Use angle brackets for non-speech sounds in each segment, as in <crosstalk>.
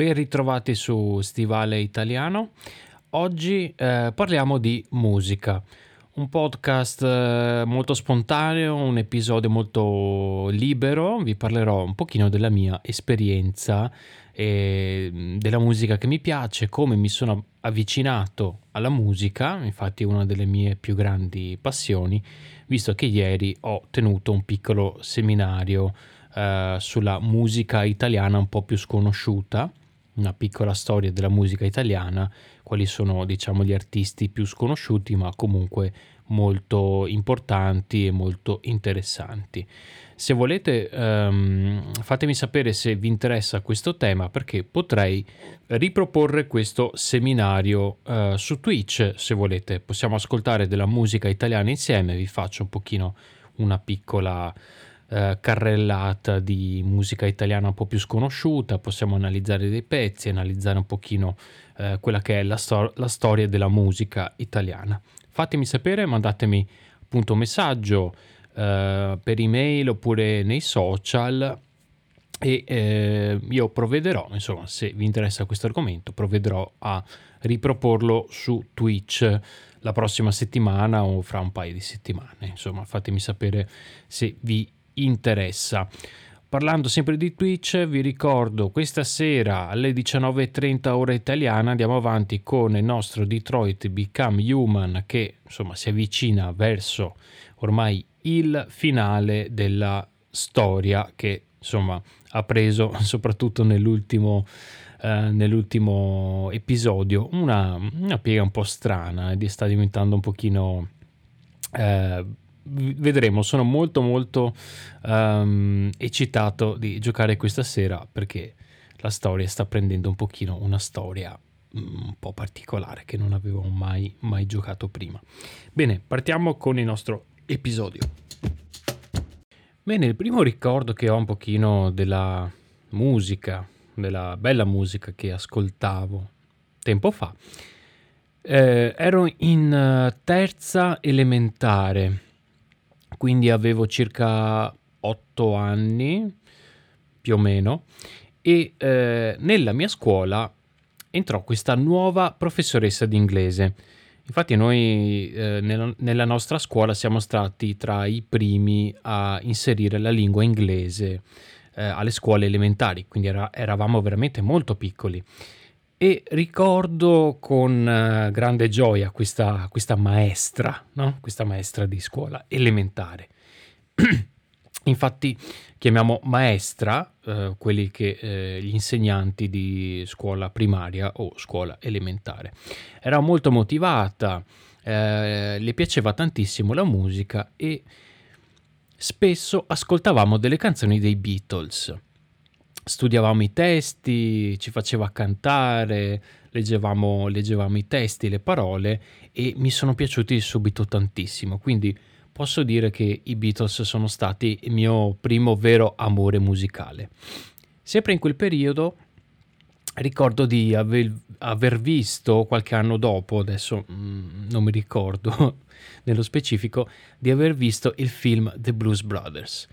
Ben ritrovati su Stivale Italiano. Oggi eh, parliamo di musica. Un podcast eh, molto spontaneo, un episodio molto libero. Vi parlerò un pochino della mia esperienza e della musica che mi piace, come mi sono avvicinato alla musica, infatti una delle mie più grandi passioni, visto che ieri ho tenuto un piccolo seminario eh, sulla musica italiana un po' più sconosciuta, una piccola storia della musica italiana, quali sono diciamo gli artisti più sconosciuti ma comunque molto importanti e molto interessanti. Se volete um, fatemi sapere se vi interessa questo tema perché potrei riproporre questo seminario uh, su Twitch se volete. Possiamo ascoltare della musica italiana insieme, vi faccio un pochino una piccola uh, carrellata di musica italiana un po' più sconosciuta, possiamo analizzare dei pezzi, analizzare un pochino uh, quella che è la, stor- la storia della musica italiana. Fatemi sapere, mandatemi appunto un messaggio uh, per email oppure nei social e eh, io provvederò, insomma, se vi interessa questo argomento, provvederò a riproporlo su Twitch la prossima settimana o fra un paio di settimane. Insomma, fatemi sapere se vi interessa. Parlando sempre di Twitch, vi ricordo questa sera alle 19.30 ora italiana andiamo avanti con il nostro Detroit Become Human che insomma si avvicina verso ormai il finale della storia che insomma ha preso <laughs> soprattutto nell'ultimo, eh, nell'ultimo episodio una, una, piega un po' strana e sta diventando un pochino eh, vedremo. Sono molto molto um, eccitato di giocare questa sera perché la storia sta prendendo un pochino una storia mm, un po' particolare che non avevo mai, mai giocato prima. Bene partiamo con il nostro episodio. Bene, il primo ricordo che ho un pochino della musica, della bella musica che ascoltavo tempo fa, eh, ero in uh, terza elementare, quindi avevo circa otto anni più o meno e eh, nella mia scuola entrò questa nuova professoressa di inglese Infatti noi eh, nella, nella, nostra scuola siamo stati tra i primi a inserire la lingua inglese eh, alle scuole elementari, quindi era, eravamo veramente molto piccoli. E ricordo con uh, grande gioia questa, questa maestra, no? questa maestra di scuola elementare. <clears throat> Infatti chiamiamo maestra eh, quelli che eh, gli insegnanti di scuola primaria o scuola elementare. Era molto motivata, eh, le piaceva tantissimo la musica e spesso ascoltavamo delle canzoni dei Beatles. Studiavamo i testi, ci faceva cantare, leggevamo, leggevamo i testi, le parole e mi sono piaciuti subito tantissimo. Quindi posso dire che i Beatles sono stati il mio primo vero amore musicale. Sempre in quel periodo ricordo di aver, aver visto qualche anno dopo, adesso mm, non mi ricordo <laughs> nello specifico, di aver visto il film The Blues Brothers.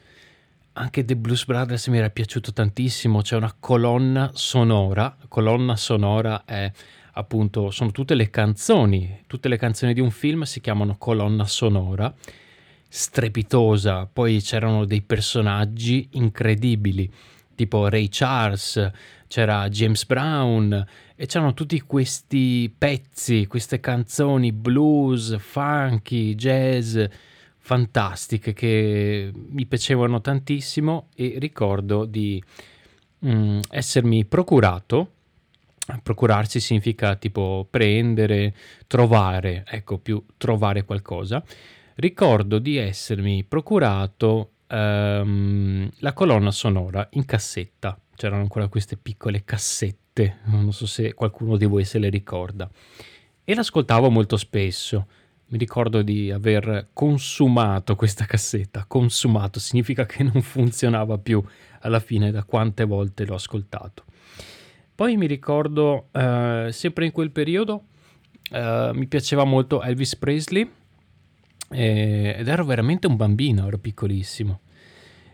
Anche The Blues Brothers mi era piaciuto tantissimo, c'è una colonna sonora, colonna sonora è appunto, sono tutte le canzoni, tutte le canzoni di un film si chiamano colonna sonora strepitosa, poi c'erano dei personaggi incredibili, tipo Ray Charles, c'era James Brown e c'erano tutti questi pezzi, queste canzoni blues, funky, jazz fantastiche che mi piacevano tantissimo e ricordo di mm, essermi procurato procurarsi significa tipo prendere, trovare, ecco più trovare qualcosa ricordo di essermi procurato um, la colonna sonora in cassetta. C'erano ancora queste piccole cassette, non so se qualcuno di voi se le ricorda. E l'ascoltavo molto spesso. Mi ricordo di aver consumato questa cassetta. Consumato significa che non funzionava più alla fine da quante volte l'ho ascoltato. Poi mi ricordo, uh, sempre in quel periodo, uh, mi piaceva molto Elvis Presley eh, ed ero veramente un bambino, ero piccolissimo.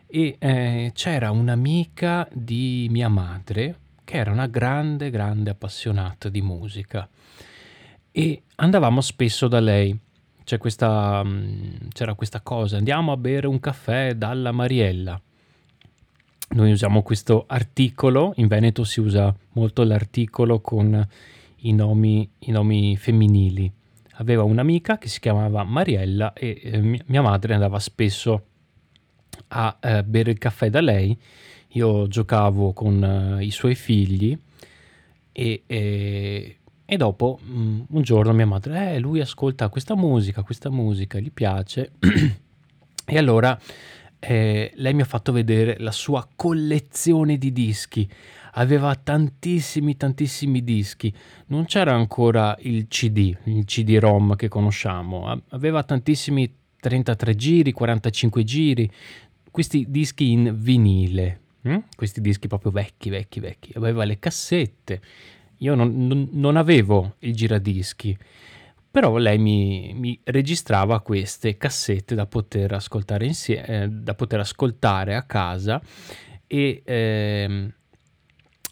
E eh, c'era un'amica di mia madre che era una grande, grande appassionata di musica e andavamo spesso da lei. Questa, mm, c'era questa cosa, andiamo a bere un caffè dalla Mariella. Noi usiamo questo articolo, in Veneto si usa molto l'articolo con i nomi, i nomi femminili. Aveva un'amica che si chiamava Mariella e eh, mia madre andava spesso a eh, bere il caffè da lei. Io giocavo con eh, i suoi figli e, e, dopo mm, un giorno mia madre, eh, lui ascolta questa musica, questa musica, gli piace. <clears throat> e allora eh, lei mi ha fatto vedere la sua collezione di dischi. Aveva tantissimi, tantissimi dischi. Non c'era ancora il CD, il CD-ROM che conosciamo. Aveva tantissimi 33 giri, 45 giri, questi dischi in vinile, hm? questi dischi proprio vecchi, vecchi, vecchi. Aveva le cassette. Io non, non, non avevo il giradischi, però lei mi, mi, registrava queste cassette da poter ascoltare insieme, eh, da poter ascoltare a casa e, eh,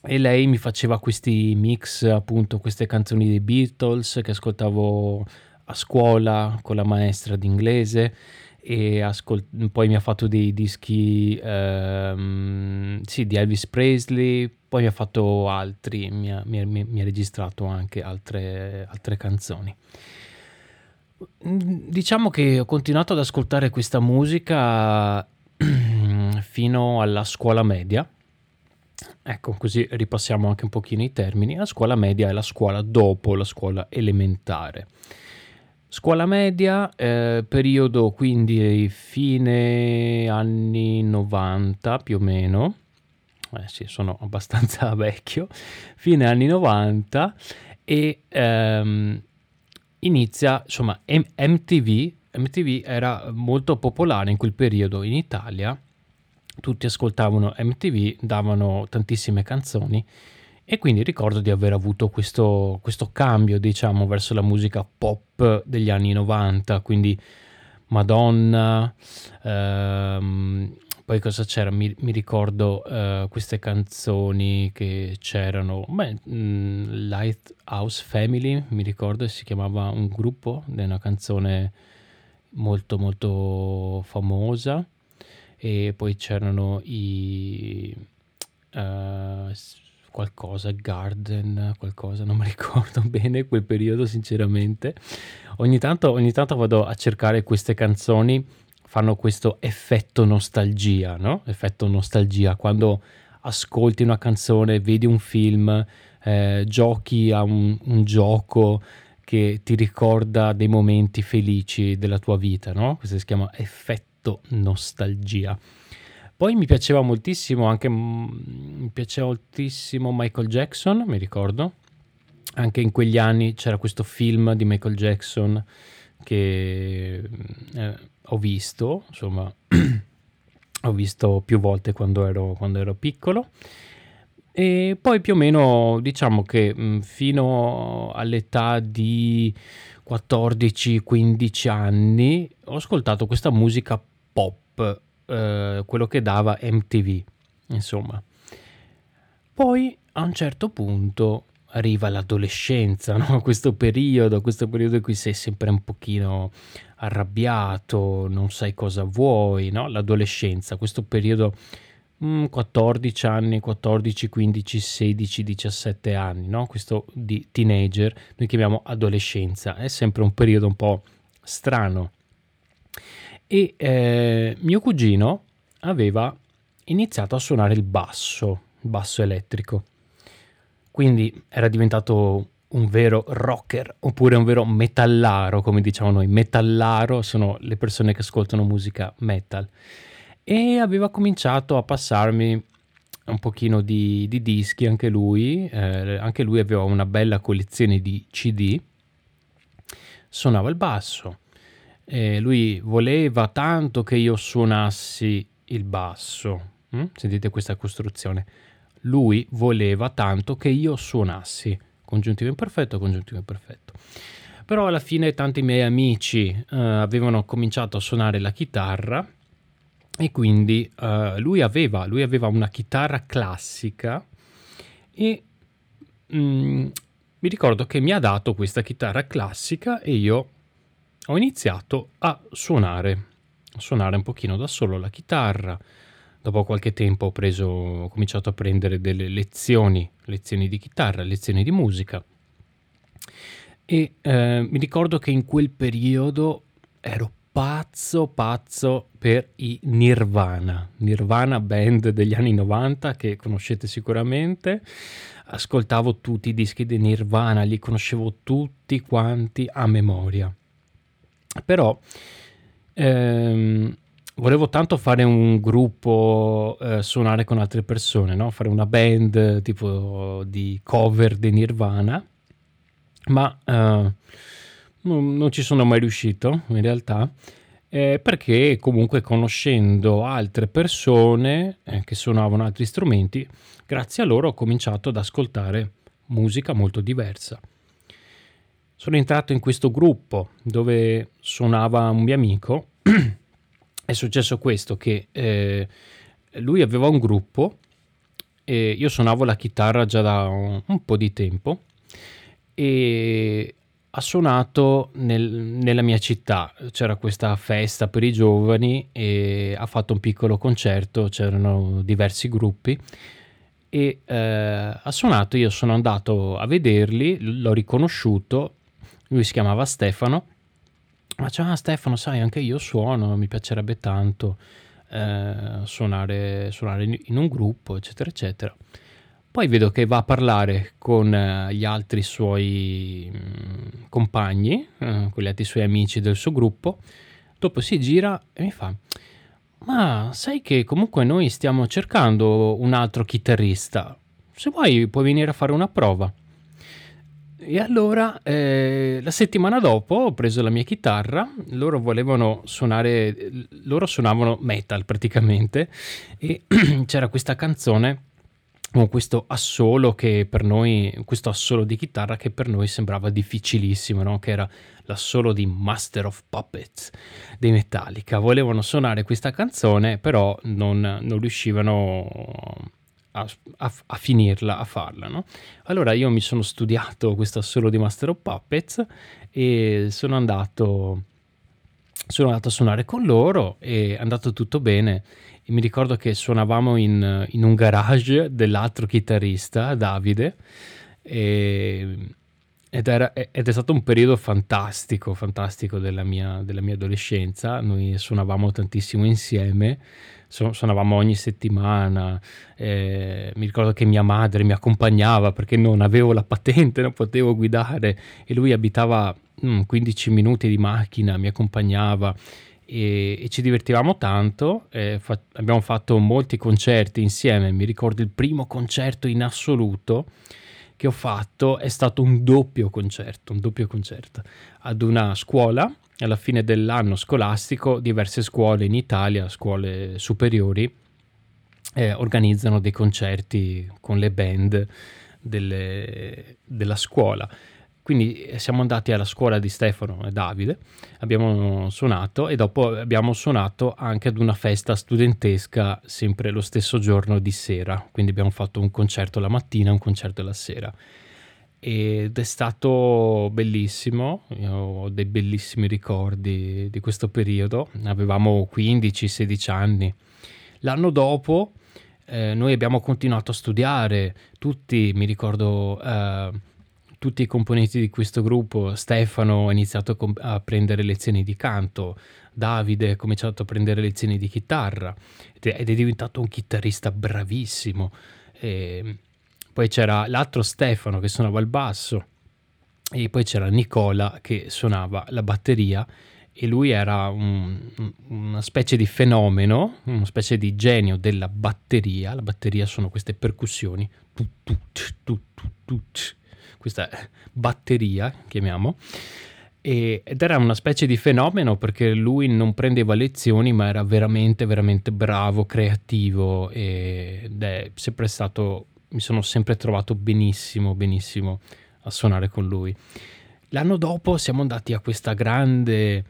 e lei mi faceva questi mix, appunto, queste canzoni dei Beatles che ascoltavo a scuola con la maestra d'inglese e ascol- poi mi ha fatto dei dischi ehm, sì, di Elvis Presley, poi ha fatto altri, mi ha, mi mi ha registrato anche altre, altre canzoni. Diciamo che ho continuato ad ascoltare questa musica <clears throat> fino alla scuola media. Ecco, così ripassiamo anche un pochino i termini. La scuola media è la scuola dopo la scuola elementare. Scuola media, eh, periodo quindi fine anni 90 più o meno, eh sì, sono abbastanza <laughs> vecchio, fine anni 90 e ehm, inizia, insomma, M- MTV, MTV era molto popolare in quel periodo in Italia, tutti ascoltavano MTV, davano tantissime canzoni e quindi ricordo di aver avuto questo, questo cambio, diciamo, verso la musica pop degli anni 90, quindi Madonna, ehm, poi cosa c'era? Mi, mi ricordo uh, queste canzoni che c'erano, beh, mh, mm, Lighthouse Family, mi ricordo, si chiamava un gruppo, è una canzone molto molto famosa e poi c'erano i... Uh, qualcosa, Garden, qualcosa, non mi <laughs> ricordo bene quel periodo sinceramente. Ogni tanto, ogni tanto vado a cercare queste canzoni, fanno questo effetto nostalgia, no? Effetto nostalgia, quando ascolti una canzone, vedi un film, eh, giochi a un, un gioco che ti ricorda dei momenti felici della tua vita, no? Questo si chiama effetto nostalgia. Poi mi piaceva moltissimo anche mm, mi piaceva moltissimo Michael Jackson, mi ricordo. Anche in quegli anni c'era questo film di Michael Jackson che mm, eh, ho visto, insomma, <clears throat> ho visto più volte quando ero, quando ero piccolo. E poi più o meno diciamo che mm, fino all'età di 14-15 anni ho ascoltato questa musica pop eh, quello che dava MTV, insomma. Poi a un certo punto arriva l'adolescenza, <laughs> no? questo periodo, questo periodo in cui sei sempre un pochino arrabbiato, non sai cosa vuoi, no? l'adolescenza, questo periodo mm, 14 anni, 14, 15, 16, 17 anni, no? questo di teenager, noi chiamiamo adolescenza, è sempre un periodo un po' strano e eh, mio cugino aveva iniziato a suonare il basso, il basso elettrico. Quindi era diventato un vero rocker oppure un vero metallaro, come diciamo noi. Metallaro sono le persone che ascoltano musica metal. E aveva cominciato a passarmi un pochino di, di dischi anche lui, eh, anche lui aveva una bella collezione di CD, suonava il basso, eh, lui voleva tanto che io suonassi il basso. Mm? Sentite questa costruzione. Lui voleva tanto che io suonassi. Congiuntivo imperfetto, congiuntivo imperfetto. Però alla fine tanti miei amici eh, avevano cominciato a suonare la chitarra e quindi eh, lui, aveva, lui aveva una chitarra classica e mm, mi ricordo che mi ha dato questa chitarra classica e io ho iniziato a suonare, a suonare un pochino da solo la chitarra. Dopo qualche tempo ho, preso, ho cominciato a prendere delle lezioni, lezioni di chitarra, lezioni di musica. E eh, mi ricordo che in quel periodo ero pazzo, pazzo per i Nirvana, Nirvana band degli anni 90 che conoscete sicuramente. Ascoltavo tutti i dischi di Nirvana, li conoscevo tutti quanti a memoria. Però ehm, volevo tanto fare un gruppo, eh, suonare con altre persone, no? fare una band tipo di cover di Nirvana, ma eh, non, non, ci sono mai riuscito in realtà. Eh, perché comunque conoscendo altre persone eh, che suonavano altri strumenti, grazie a loro ho cominciato ad ascoltare musica molto diversa sono entrato in questo gruppo dove suonava un mio amico. <clears throat> È successo questo, che eh, lui aveva un gruppo e io suonavo la chitarra già da un, un po' di tempo e ha suonato nel, nella mia città. C'era questa festa per i giovani e ha fatto un piccolo concerto, c'erano diversi gruppi e eh, ha suonato, io sono andato a vederli, l'ho riconosciuto lui si chiamava Stefano. Ma diceva, ah, Stefano, sai, anche io suono, mi piacerebbe tanto eh, suonare, suonare in un gruppo, eccetera, eccetera. Poi vedo che va a parlare con eh, gli altri suoi mm, compagni, eh, con gli altri suoi amici del suo gruppo. Dopo si gira e mi fa: Ma sai che comunque noi stiamo cercando un altro chitarrista. Se vuoi, puoi venire a fare una prova. E allora eh, la settimana dopo ho preso la mia chitarra, loro volevano suonare, loro suonavano metal praticamente e <clears throat> c'era questa canzone con questo assolo che per noi, questo assolo di chitarra che per noi sembrava difficilissimo, no? che era l'assolo di Master of Puppets dei Metallica. Volevano suonare questa canzone però non, non riuscivano a, a, a, finirla, a farla. No? Allora io mi sono studiato questo assolo di Master of Puppets e sono andato, sono andato a suonare con loro e è andato tutto bene. E mi ricordo che suonavamo in, in un garage dell'altro chitarrista, Davide, e, ed, era, ed, è stato un periodo fantastico, fantastico della mia, della mia adolescenza. Noi suonavamo tantissimo insieme suonavamo ogni settimana, eh, mi ricordo che mia madre mi accompagnava perché non avevo la patente, non potevo guidare e lui abitava mm, 15 minuti di macchina, mi accompagnava e, e ci divertivamo tanto, eh, fa- abbiamo fatto molti concerti insieme, mi ricordo il primo concerto in assoluto che ho fatto è stato un doppio concerto, un doppio concerto ad una scuola alla fine dell'anno scolastico diverse scuole in Italia, scuole superiori, eh, organizzano dei concerti con le band delle, della scuola. Quindi eh, siamo andati alla scuola di Stefano e Davide, abbiamo suonato e dopo abbiamo suonato anche ad una festa studentesca sempre lo stesso giorno di sera. Quindi abbiamo fatto un concerto la mattina e un concerto la sera ed è stato bellissimo, Io ho dei bellissimi ricordi di questo periodo, avevamo 15-16 anni. L'anno dopo eh, noi abbiamo continuato a studiare, tutti, mi ricordo, eh, tutti i componenti di questo gruppo, Stefano ha iniziato a, prendere lezioni di canto, Davide ha cominciato a prendere lezioni di chitarra ed è diventato un chitarrista bravissimo. E, poi c'era l'altro Stefano che suonava il basso e poi c'era Nicola che suonava la batteria e lui era un, una specie di fenomeno, una specie di genio della batteria. La batteria sono queste percussioni, questa batteria chiamiamo. ed era una specie di fenomeno perché lui non prendeva lezioni ma era veramente veramente bravo, creativo ed è sempre stato mi sono sempre trovato benissimo, benissimo a suonare con lui. L'anno dopo siamo andati a questa grande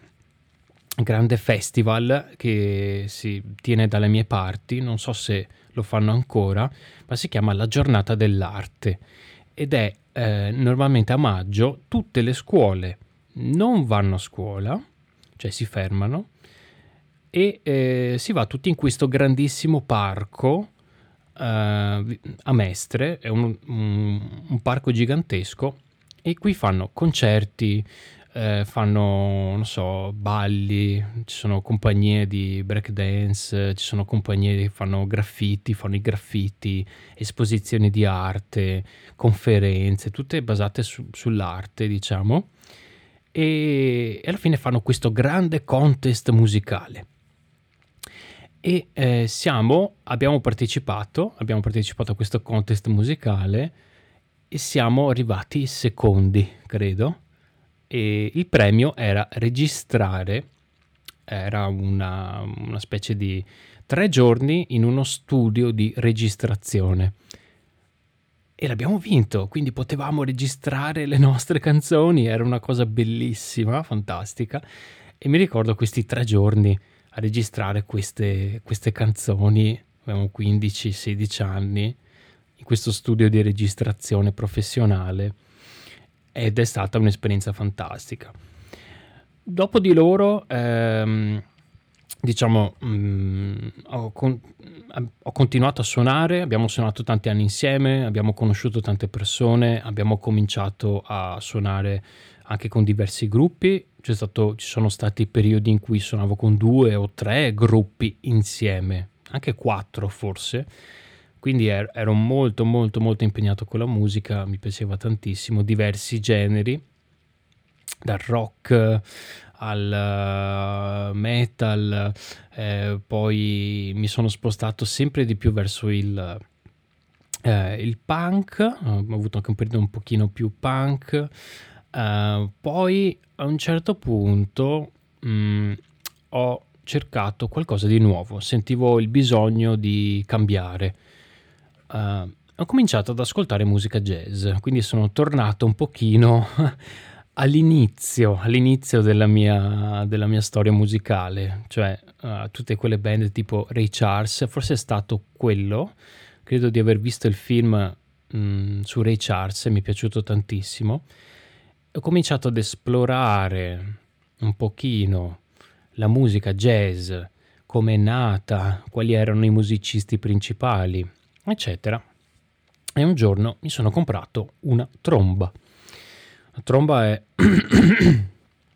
grande festival che si tiene dalle mie parti, non so se lo fanno ancora, ma si chiama la giornata dell'arte ed è eh, normalmente a maggio tutte le scuole non vanno a scuola, cioè si fermano e eh, si va tutti in questo grandissimo parco eh, a Mestre, è un, un, un parco gigantesco e qui fanno concerti, eh, fanno, non so, balli, ci sono compagnie di breakdance, ci sono compagnie che fanno graffiti, fanno i graffiti, esposizioni di arte, conferenze, tutte basate su, sull'arte, diciamo. E, e alla fine fanno questo grande contest musicale. E eh, siamo, abbiamo partecipato, abbiamo partecipato a questo contest musicale e siamo arrivati secondi, credo e il premio era registrare, era una, una specie di tre giorni in uno studio di registrazione. E l'abbiamo vinto, quindi potevamo registrare le nostre canzoni, era una cosa bellissima, fantastica. E mi ricordo questi tre giorni a registrare queste, queste canzoni, avevamo 15-16 anni, in questo studio di registrazione professionale ed è stata un'esperienza fantastica. Dopo di loro, ehm, diciamo, mh, mm, ho, con- ho, continuato a suonare, abbiamo suonato tanti anni insieme, abbiamo conosciuto tante persone, abbiamo cominciato a suonare anche con diversi gruppi, stato, ci sono stati periodi in cui suonavo con due o tre gruppi insieme, anche quattro forse quindi ero molto molto molto impegnato con la musica, mi piaceva tantissimo, diversi generi, dal rock al uh, metal, eh, poi mi sono spostato sempre di più verso il, eh, il punk, ho avuto anche un periodo un pochino più punk, uh, poi a un certo punto mh, mm, ho cercato qualcosa di nuovo, sentivo il bisogno di cambiare uh, ho cominciato ad ascoltare musica jazz, quindi sono tornato un pochino <laughs> all'inizio, all'inizio della mia, della mia storia musicale, cioè uh, tutte quelle band tipo Ray Charles, forse è stato quello, credo di aver visto il film mh, mm, su Ray Charles, mi è piaciuto tantissimo, ho cominciato ad esplorare un pochino la musica jazz, come è nata, quali erano i musicisti principali eccetera. E un giorno mi sono comprato una tromba. La tromba è <coughs>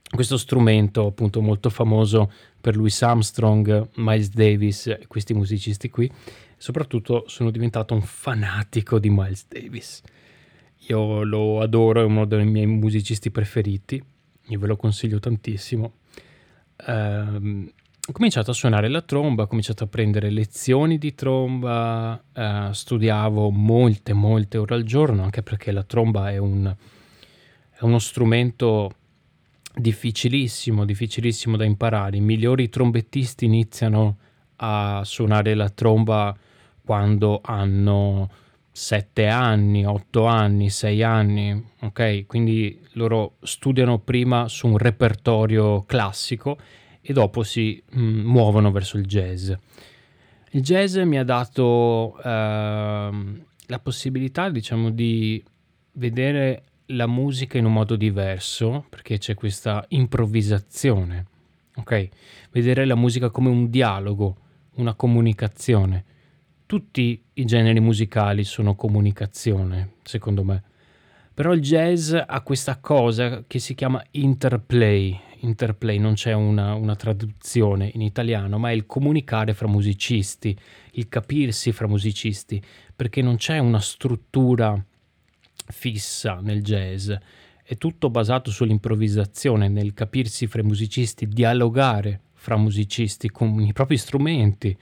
questo strumento appunto molto famoso per Louis Armstrong, Miles Davis questi musicisti qui. Soprattutto sono diventato un fanatico di Miles Davis. Io lo adoro, è uno dei miei musicisti preferiti, io ve lo consiglio tantissimo. Um, ho cominciato a suonare la tromba, ho cominciato a prendere lezioni di tromba, eh, studiavo molte, molte ore al giorno, anche perché la tromba è, un, è uno strumento difficilissimo, difficilissimo da imparare. I migliori trombettisti iniziano a suonare la tromba quando hanno 7 anni, 8 anni, 6 anni, ok? Quindi loro studiano prima su un repertorio classico e dopo si mh, mm, muovono verso il jazz. Il jazz mi ha dato uh, la possibilità, diciamo, di vedere la musica in un modo diverso, perché c'è questa improvvisazione, ok? Vedere la musica come un dialogo, una comunicazione. Tutti i generi musicali sono comunicazione, secondo me. Però il jazz ha questa cosa che si chiama interplay, interplay, non c'è una, una, traduzione in italiano, ma è il comunicare fra musicisti, il capirsi fra musicisti, perché non c'è una struttura fissa nel jazz, è tutto basato sull'improvvisazione, nel capirsi fra i musicisti, dialogare fra musicisti con i propri strumenti.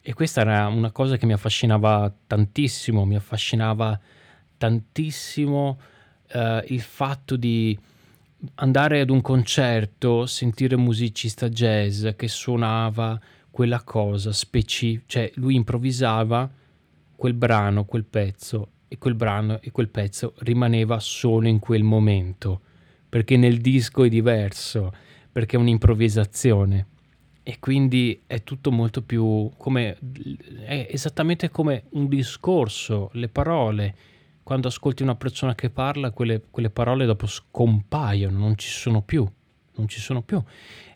E questa era una cosa che mi affascinava tantissimo, mi affascinava tantissimo uh, il fatto di andare ad un concerto, sentire un musicista jazz che suonava quella cosa specifica, cioè lui improvvisava quel brano, quel pezzo e quel brano e quel pezzo rimaneva solo in quel momento, perché nel disco è diverso, perché è un'improvvisazione e quindi è tutto molto più come è esattamente come un discorso, le parole. Quando ascolti una persona che parla, quelle, quelle parole dopo scompaiono, non ci sono più, non ci sono più.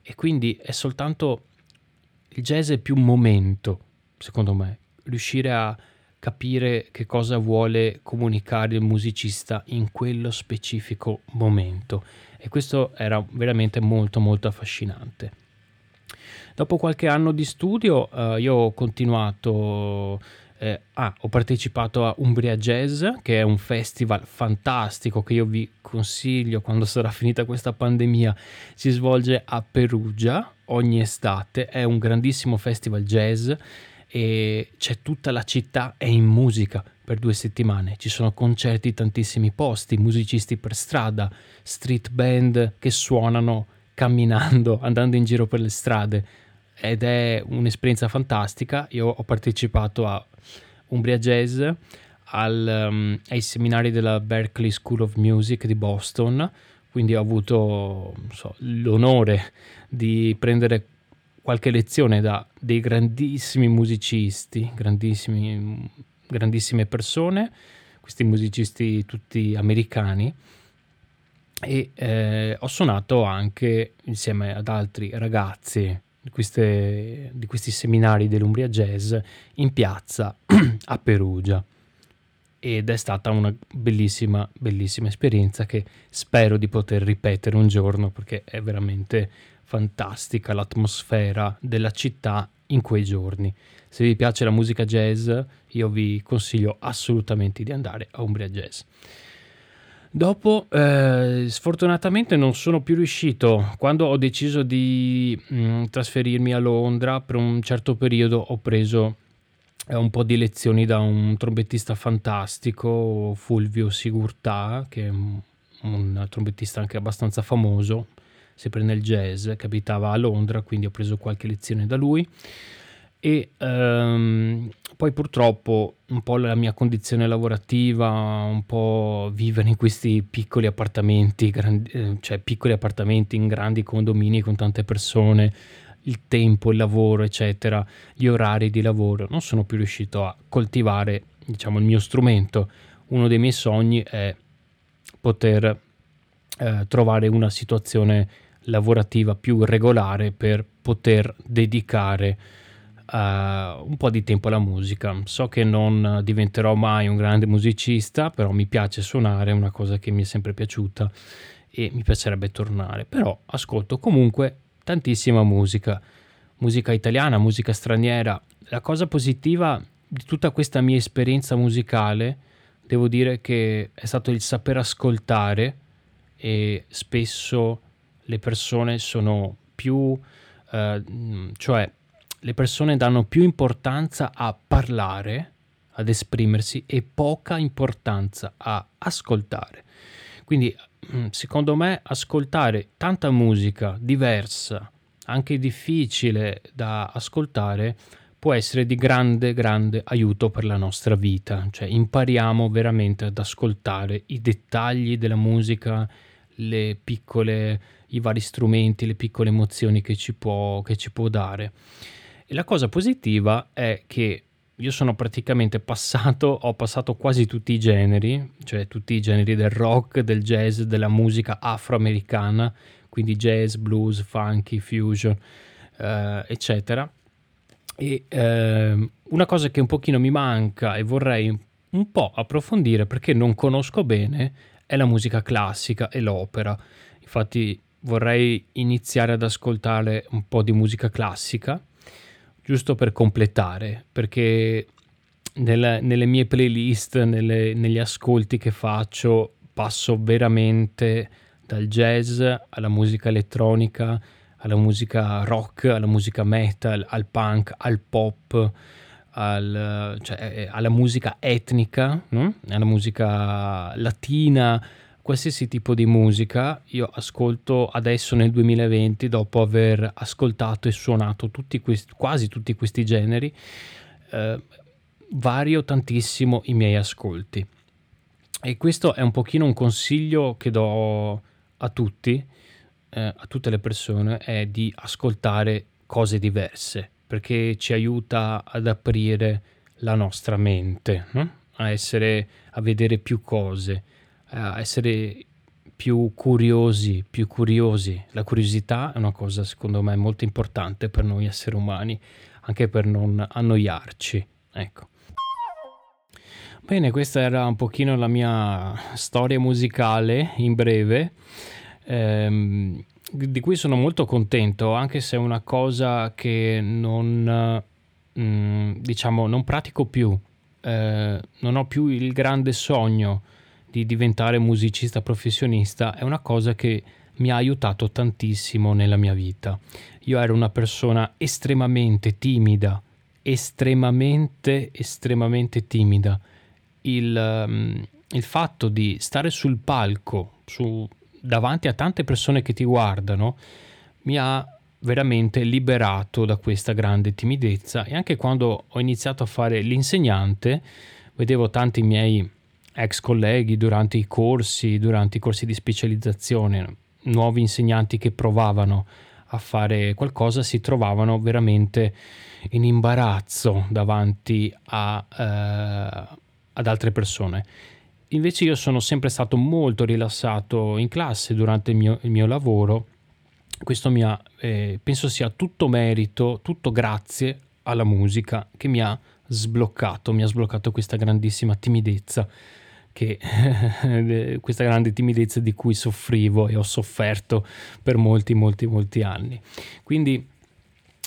E quindi è soltanto il jazz è più momento, secondo me, riuscire a capire che cosa vuole comunicare il musicista in quello specifico momento e questo era veramente molto molto affascinante. Dopo qualche anno di studio eh, io ho continuato eh, ah, ho partecipato a Umbria Jazz, che è un festival fantastico che io vi consiglio quando sarà finita questa pandemia. Si svolge a Perugia ogni estate, è un grandissimo festival jazz e c'è tutta la città è in musica per due settimane. Ci sono concerti in tantissimi posti, musicisti per strada, street band che suonano camminando, andando in giro per le strade ed è un'esperienza fantastica. Io ho partecipato a Umbria Jazz al, um, ai seminari della Berkeley School of Music di Boston, quindi ho avuto so, l'onore di prendere qualche lezione da dei grandissimi musicisti, grandissimi, grandissime persone, questi musicisti tutti americani. E eh, ho suonato anche insieme ad altri ragazzi di, queste, di questi seminari dell'Umbria Jazz in piazza <clears throat> a Perugia ed è stata una bellissima, bellissima esperienza che spero di poter ripetere un giorno perché è veramente fantastica l'atmosfera della città in quei giorni. Se vi piace la musica jazz, io vi consiglio assolutamente di andare a Umbria Jazz. Dopo, eh, sfortunatamente non sono più riuscito. Quando ho deciso di mh, mm, trasferirmi a Londra, per un certo periodo ho preso eh, un po' di lezioni da un trombettista fantastico, Fulvio Sigurtà, che è un, un trombettista anche abbastanza famoso, sempre nel jazz, che abitava a Londra, quindi ho preso qualche lezione da lui e um, poi purtroppo un po' la mia condizione lavorativa, un po' vivere in questi piccoli appartamenti, grandi, eh, cioè piccoli appartamenti in grandi condomini con tante persone, il tempo, il lavoro, eccetera, gli orari di lavoro, non sono più riuscito a coltivare, diciamo, il mio strumento. Uno dei miei sogni è poter eh, trovare una situazione lavorativa più regolare per poter dedicare uh, un po' di tempo alla musica. So che non diventerò mai un grande musicista, però mi piace suonare, è una cosa che mi è sempre piaciuta e mi piacerebbe tornare. Però ascolto comunque tantissima musica, musica italiana, musica straniera. La cosa positiva di tutta questa mia esperienza musicale, devo dire che è stato il saper ascoltare e spesso le persone sono più, eh, cioè le persone danno più importanza a parlare, ad esprimersi e poca importanza a ascoltare. Quindi mm, secondo me ascoltare tanta musica diversa, anche difficile da ascoltare, può essere di grande, grande aiuto per la nostra vita. Cioè impariamo veramente ad ascoltare i dettagli della musica, le piccole, i vari strumenti, le piccole emozioni che ci può, che ci può dare. E la cosa positiva è che io sono praticamente passato, ho passato quasi tutti i generi, cioè tutti i generi del rock, del jazz, della musica afroamericana, quindi jazz, blues, funky, fusion, eh, eccetera. E eh, una cosa che un pochino mi manca e vorrei un po' approfondire perché non conosco bene è la musica classica e l'opera. Infatti vorrei iniziare ad ascoltare un po' di musica classica giusto per completare, perché nella, nelle mie playlist, nelle, negli ascolti che faccio, passo veramente dal jazz alla musica elettronica, alla musica rock, alla musica metal, al punk, al pop, al, cioè, eh, alla musica etnica, no? alla musica latina, qualsiasi tipo di musica io ascolto adesso nel 2020 dopo aver ascoltato e suonato tutti questi, quasi tutti questi generi eh, vario tantissimo i miei ascolti e questo è un pochino un consiglio che do a tutti eh, a tutte le persone è di ascoltare cose diverse, perché ci aiuta ad aprire la nostra mente, no? a essere, a vedere più cose, essere più curiosi, più curiosi. La curiosità è una cosa secondo me molto importante per noi esseri umani, anche per non annoiarci. Ecco. Bene, questa era un pochino la mia storia musicale in breve, ehm, di cui sono molto contento, anche se è una cosa che non, mm, diciamo, non pratico più. Eh, non ho più il grande sogno di diventare musicista professionista, è una cosa che mi ha aiutato tantissimo nella mia vita. Io ero una persona estremamente timida, estremamente, estremamente timida. Il, um, il fatto di stare sul palco, su, davanti a tante persone che ti guardano, mi ha veramente liberato da questa grande timidezza e anche quando ho iniziato a fare l'insegnante, vedevo tanti miei ex colleghi durante i corsi, durante i corsi di specializzazione, nuovi insegnanti che provavano a fare qualcosa si trovavano veramente in imbarazzo davanti a, eh, ad altre persone. Invece io sono sempre stato molto rilassato in classe durante il mio, il mio lavoro. Questo mi ha, eh, penso sia tutto merito, tutto grazie alla musica che mi ha sbloccato, mi ha sbloccato questa grandissima timidezza che <laughs> questa grande timidezza di cui soffrivo e ho sofferto per molti, molti, molti anni. Quindi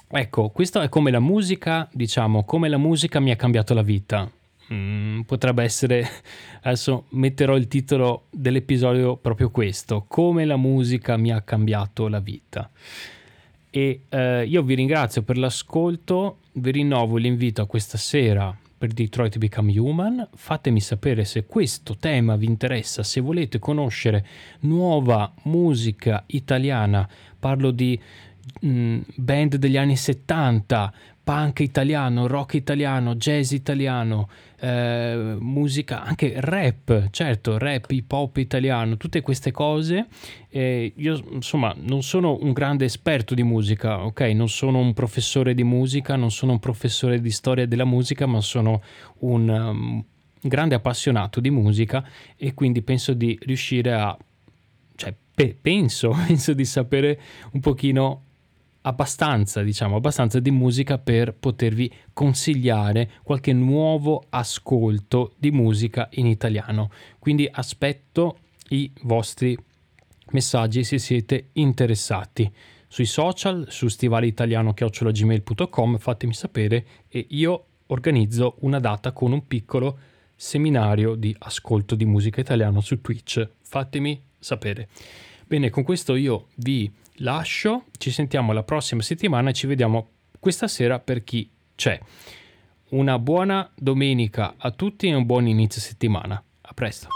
ecco, questo è come la musica, diciamo, come la musica mi ha cambiato la vita. Mm, potrebbe essere, <laughs> adesso metterò il titolo dell'episodio proprio questo, come la musica mi ha cambiato la vita. E eh, io vi ringrazio per l'ascolto, vi rinnovo l'invito a questa sera per Detroit Become Human. Fatemi sapere se questo tema vi interessa, se volete conoscere nuova musica italiana. Parlo di mh, mm, band degli anni 70, punk italiano, rock italiano, jazz italiano, eh, musica, anche rap, certo, rap, hip hop italiano, tutte queste cose. Eh, io insomma non sono un grande esperto di musica, ok? Non sono un professore di musica, non sono un professore di storia della musica, ma sono un um, grande appassionato di musica e quindi penso di riuscire a... cioè pe- penso, <laughs> penso di sapere un pochino abbastanza, diciamo, abbastanza di musica per potervi consigliare qualche nuovo ascolto di musica in italiano. Quindi aspetto i vostri messaggi se siete interessati. Sui social, su stivaleitaliano.gmail.com fatemi sapere e io organizzo una data con un piccolo seminario di ascolto di musica italiana su Twitch. Fatemi sapere. Bene, con questo io vi lascio, ci sentiamo la prossima settimana e ci vediamo questa sera per chi c'è. Una buona domenica a tutti e un buon inizio settimana. A presto.